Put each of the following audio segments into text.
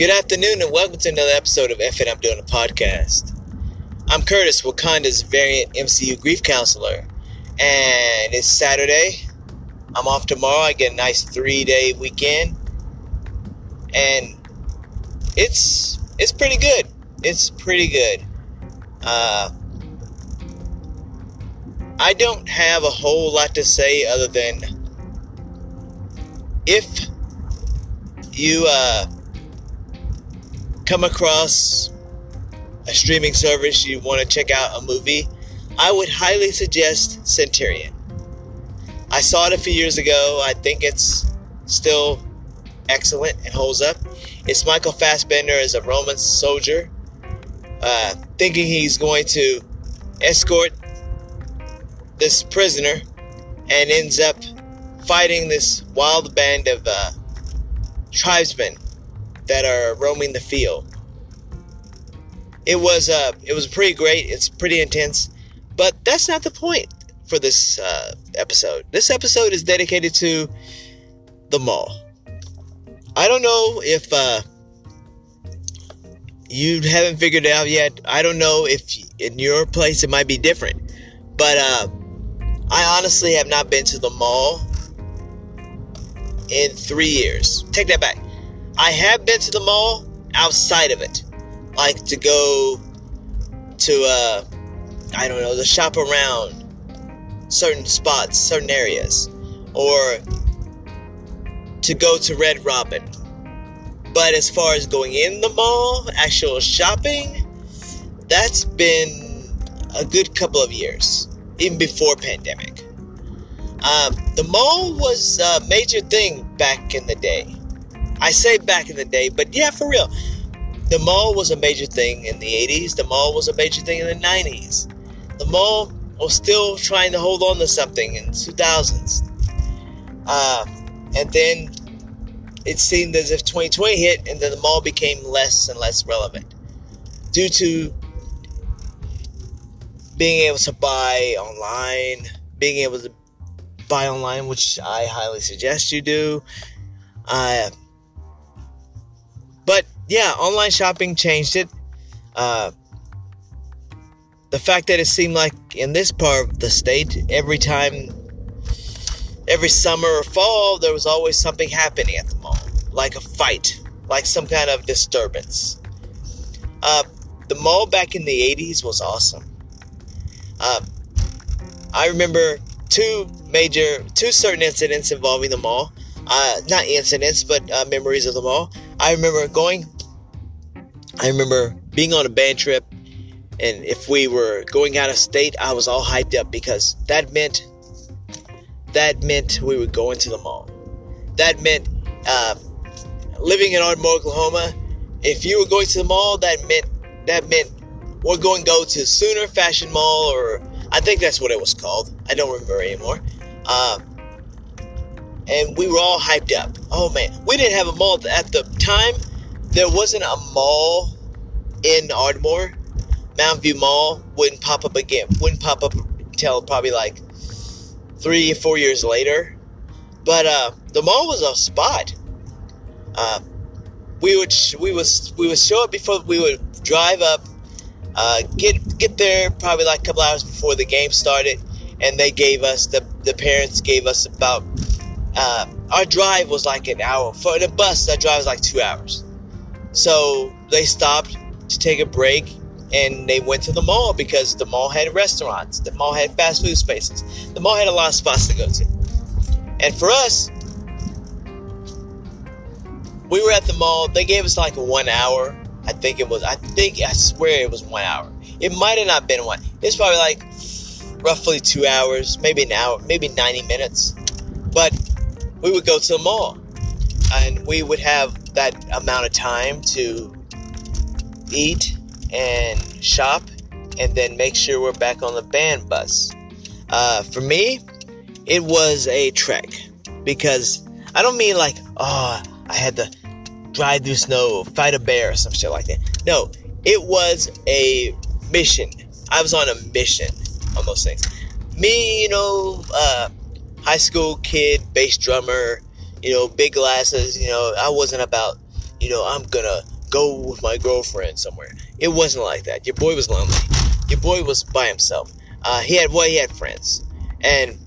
Good afternoon and welcome to another episode of F and I'm Doing a Podcast. I'm Curtis, Wakanda's variant MCU grief counselor, and it's Saturday. I'm off tomorrow. I get a nice three day weekend, and it's it's pretty good. It's pretty good. Uh, I don't have a whole lot to say other than if you uh, come across a streaming service you want to check out a movie, I would highly suggest Centurion. I saw it a few years ago. I think it's still excellent and holds up. It's Michael Fassbender as a Roman soldier, uh, thinking he's going to escort this prisoner and ends up fighting this wild band of uh, tribesmen that are roaming the field. It was uh, it was pretty great. It's pretty intense, but that's not the point for this uh, episode. This episode is dedicated to the mall. I don't know if uh, you haven't figured it out yet. I don't know if in your place it might be different, but uh, I honestly have not been to the mall in three years. Take that back. I have been to the mall outside of it, like to go to, uh, I don't know, to shop around certain spots, certain areas, or to go to Red Robin. But as far as going in the mall, actual shopping, that's been a good couple of years, even before pandemic. Um, the mall was a major thing back in the day. I say back in the day, but yeah, for real. The mall was a major thing in the 80s. The mall was a major thing in the 90s. The mall was still trying to hold on to something in 2000s. Uh, and then it seemed as if 2020 hit and then the mall became less and less relevant due to being able to buy online, being able to buy online, which I highly suggest you do. Uh, yeah, online shopping changed it. Uh, the fact that it seemed like in this part of the state, every time, every summer or fall, there was always something happening at the mall, like a fight, like some kind of disturbance. Uh, the mall back in the 80s was awesome. Uh, I remember two major, two certain incidents involving the mall. Uh, not incidents, but uh, memories of the mall. I remember going, I remember being on a band trip, and if we were going out of state, I was all hyped up because that meant, that meant we were going to the mall. That meant, uh, living in Ardmore, Oklahoma, if you were going to the mall, that meant, that meant we're going to go to Sooner Fashion Mall, or I think that's what it was called. I don't remember anymore. Uh, and we were all hyped up. Oh man, we didn't have a mall at the time. There wasn't a mall in Ardmore. Mountain View Mall wouldn't pop up again. Wouldn't pop up until probably like three or four years later. But uh, the mall was a spot. Uh, we would sh- we was we would show up before we would drive up, uh, get get there probably like a couple hours before the game started, and they gave us the the parents gave us about uh, our drive was like an hour for the bus. That drive was like two hours, so they stopped to take a break and they went to the mall because the mall had restaurants, the mall had fast food spaces, the mall had a lot of spots to go to, and for us. We were at the mall. They gave us like one hour. I think it was. I think I swear it was one hour. It might have not been one. It's probably like roughly two hours, maybe an hour, maybe 90 minutes. But we would go to the mall and we would have that amount of time to eat and shop and then make sure we're back on the band bus. Uh, for me, it was a trek because I don't mean like, oh, I had to drive through snow, fight a bear, or some shit like that. No, it was a mission. I was on a mission on those things. Me, you know, uh, high school kid, bass drummer, you know, big glasses, you know, I wasn't about, you know, I'm gonna go with my girlfriend somewhere. It wasn't like that. Your boy was lonely. Your boy was by himself. Uh, he had well, he had friends, and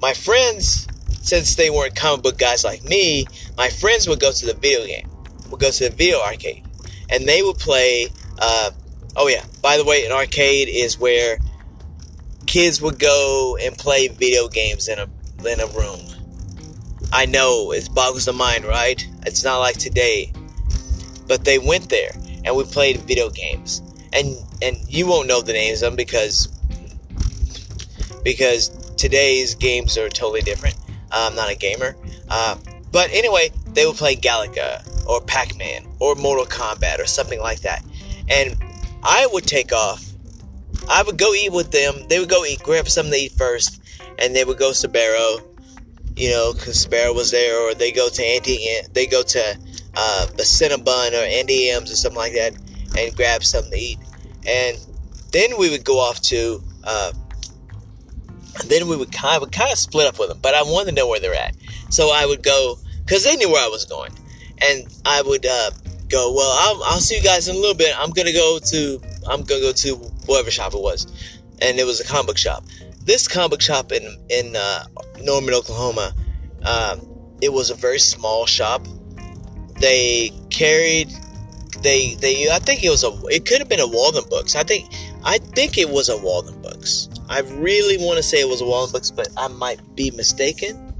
my friends, since they weren't comic book guys like me, my friends would go to the video game, would go to the video arcade, and they would play. Uh, oh yeah, by the way, an arcade is where kids would go and play video games in a in a room. I know it boggles the mind, right? It's not like today, but they went there and we played video games, and and you won't know the names of them because because today's games are totally different. I'm not a gamer, uh, but anyway, they would play Galaga or Pac-Man or Mortal Kombat or something like that, and I would take off I would go eat with them. They would go eat, grab something to eat first, and they would go to Sbarro, you know, Sbarro was there, or they go to Auntie, they go to uh, the Cinnabon or Auntie Anne's or something like that, and grab something to eat, and then we would go off to. Uh, then we would kind kind of split up with them, but I wanted to know where they're at, so I would go because they knew where I was going, and I would uh, go. Well, I'll, I'll see you guys in a little bit. I'm gonna go to I'm gonna go to whatever shop it was, and it was a comic book shop. This comic book shop in in uh, Norman, Oklahoma, um, it was a very small shop. They carried, they they I think it was a it could have been a Walden Books. I think I think it was a Walden Books. I really want to say it was a Walden Books, but I might be mistaken.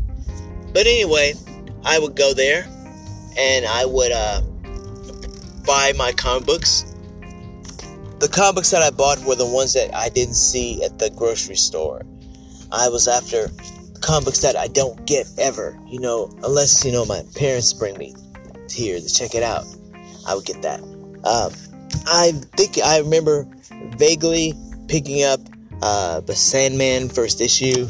But anyway, I would go there, and I would uh, buy my comic books the comics that I bought were the ones that I didn't see at the grocery store. I was after comics that I don't get ever, you know, unless, you know, my parents bring me here to check it out. I would get that. Um, I think I remember vaguely picking up uh, the Sandman first issue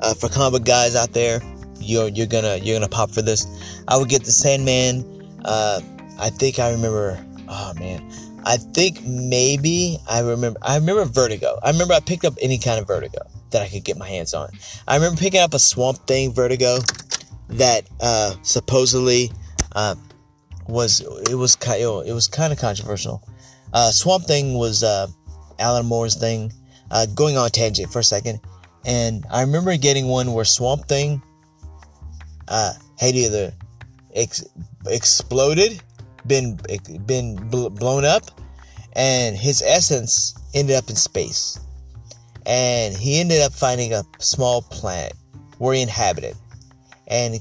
uh, for comic guys out there. You're you're gonna you're gonna pop for this. I would get the Sandman. Uh, I think I remember. Oh man, I think maybe I remember. I remember Vertigo. I remember I picked up any kind of Vertigo that I could get my hands on. I remember picking up a Swamp Thing Vertigo that uh, supposedly uh, was it was it was kind of controversial. Uh, Swamp Thing was uh, Alan Moore's thing. Uh, going on tangent for a second, and I remember getting one where Swamp Thing uh, either ex- exploded been been blown up, and his essence ended up in space. And he ended up finding a small planet where he inhabited, and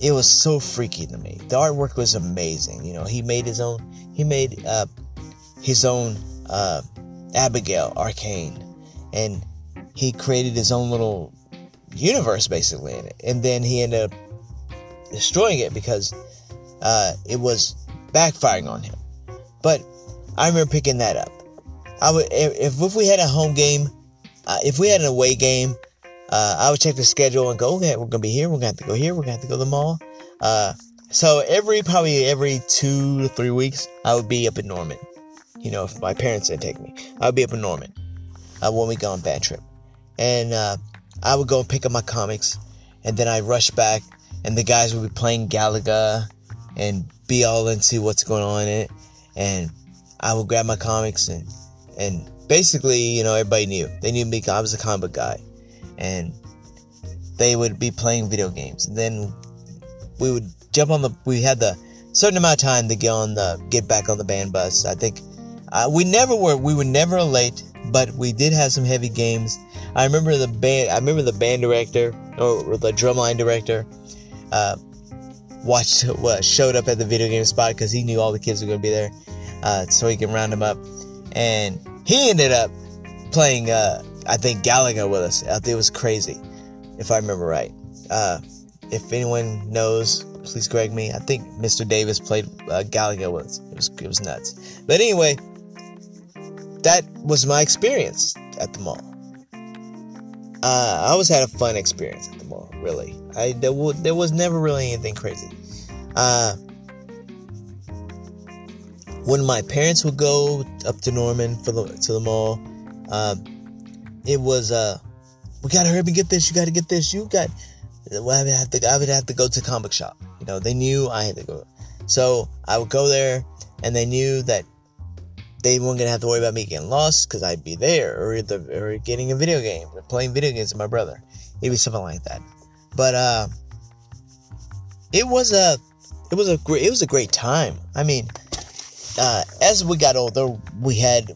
it was so freaky to me. The artwork was amazing. You know, he made his own. He made uh, his own uh, Abigail Arcane, and he created his own little universe basically in it. And then he ended up destroying it because uh, it was backfiring on him. But I remember picking that up. I would if, if we had a home game, uh, if we had an away game, uh, I would check the schedule and go, okay, we're gonna be here. We're gonna have to go here. We're gonna have to go to the mall. Uh, so every probably every two to three weeks, I would be up in Norman. You know, if my parents didn't take me, I would be up in Norman uh, when we go on bad trip, and uh, I would go and pick up my comics, and then I rush back, and the guys would be playing Galaga and be all into what's going on in it. And I would grab my comics and and basically, you know, everybody knew. They knew me. I was a comic guy, and they would be playing video games. And then we would jump on the. We had the certain amount of time to get on the get back on the band bus. I think uh, we never were. We were never late, but we did have some heavy games. I remember the band. I remember the band director or the drumline director. Uh, watched what showed up at the video game spot because he knew all the kids were going to be there, uh, so he can round them up. And he ended up playing, uh, I think, Galaga with us. I think it was crazy, if I remember right. Uh, if anyone knows, please correct me. I think Mr. Davis played uh, Galaga with us. It was it was nuts. But anyway, that was my experience at the mall. Uh, I always had a fun experience at the mall. Really, I there, w- there was never really anything crazy. Uh, when my parents would go up to Norman for the to the mall, uh, it was uh, we gotta hurry and get this. You gotta get this. You got. I would have to. I would have to go to comic shop. You know, they knew I had to go. So I would go there, and they knew that they weren't gonna have to worry about me getting lost because I'd be there, or the or getting a video game, or playing video games with my brother. It'd be something like that. But uh, it was a it was a great it was a great time. I mean, uh, as we got older, we had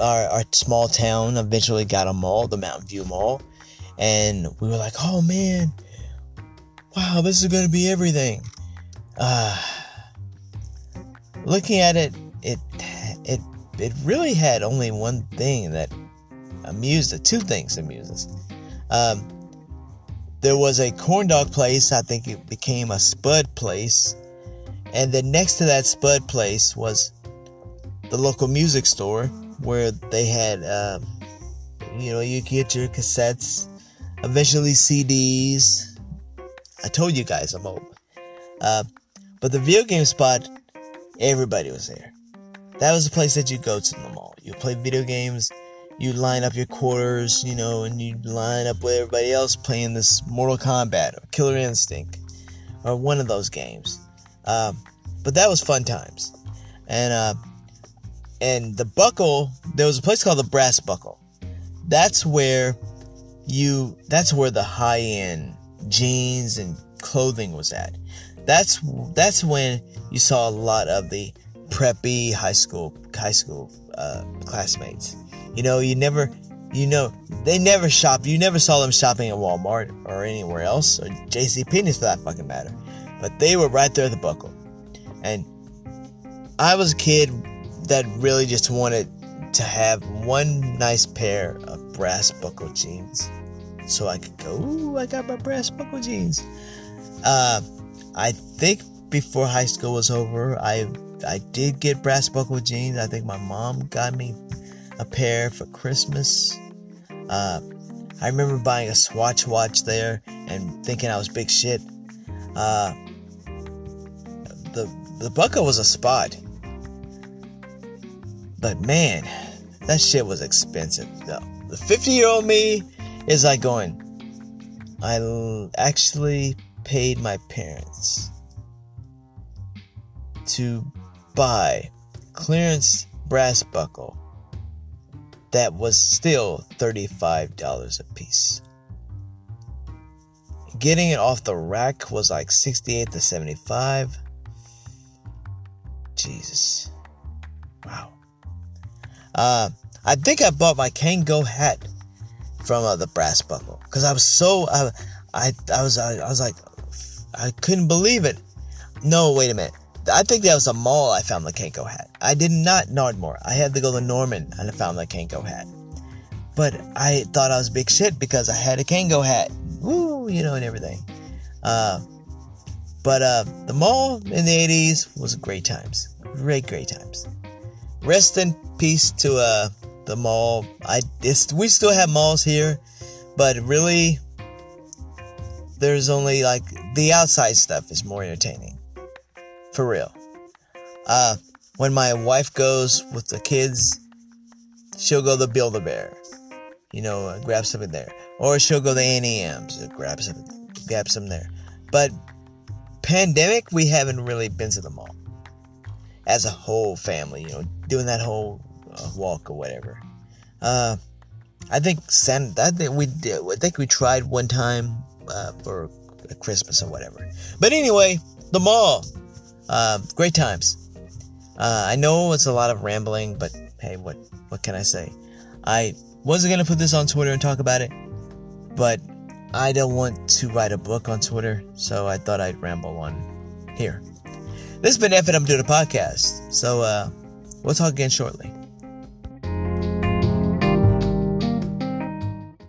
our, our small town eventually got a mall, the Mountain View Mall, and we were like, oh man, wow, this is gonna be everything. Uh, looking at it, it it it really had only one thing that amused it. Two things amused us. Um, there was a corn dog place. I think it became a Spud place, and then next to that Spud place was the local music store where they had, uh, you know, you get your cassettes, eventually CDs. I told you guys I'm old. Uh, but the video game spot, everybody was there. That was the place that you go to in the mall. You play video games, you line up your quarters, you know, and you line up with everybody else playing this Mortal Kombat or Killer Instinct or one of those games. Uh, but that was fun times. And uh, and the buckle there was a place called the brass buckle that's where you that's where the high end jeans and clothing was at that's that's when you saw a lot of the preppy high school high school uh, classmates you know you never you know they never shop you never saw them shopping at walmart or anywhere else or jc penney's for that fucking matter but they were right there at the buckle and i was a kid that really just wanted to have one nice pair of brass buckle jeans so I could go, ooh, I got my brass buckle jeans. Uh, I think before high school was over, I I did get brass buckle jeans. I think my mom got me a pair for Christmas. Uh, I remember buying a Swatch watch there and thinking I was big shit. Uh, the the buckle was a spot. But man, that shit was expensive. The 50 year old me is like going, I actually paid my parents to buy clearance brass buckle that was still $35 a piece. Getting it off the rack was like 68 to 75. Jesus. Wow. Uh, I think I bought my Kangol hat from uh, the brass buckle because I was so I, I I was I, I was like I couldn't believe it. No, wait a minute. I think that was a mall I found the Kangol hat. I did not Nardmore. I had to go to Norman and I found the Kangol hat. But I thought I was big shit because I had a Kangol hat. Woo, you know, and everything. Uh, but uh, the mall in the 80s was great times. Great, great times. Rest in peace to uh, the mall. I we still have malls here, but really, there's only like the outside stuff is more entertaining, for real. Uh, when my wife goes with the kids, she'll go to Build a Bear, you know, uh, grab something there, or she'll go to Auntie Anne's, grab something, grab some there. But pandemic, we haven't really been to the mall as a whole family, you know, doing that whole uh, walk or whatever. Uh, I think San, I think we did, I think we tried one time uh, for Christmas or whatever. But anyway, the mall, uh, great times. Uh, I know it's a lot of rambling, but hey, what what can I say? I wasn't gonna put this on Twitter and talk about it, but I don't want to write a book on Twitter, so I thought I'd ramble on here. This has been F I'm doing a podcast. So uh, we'll talk again shortly.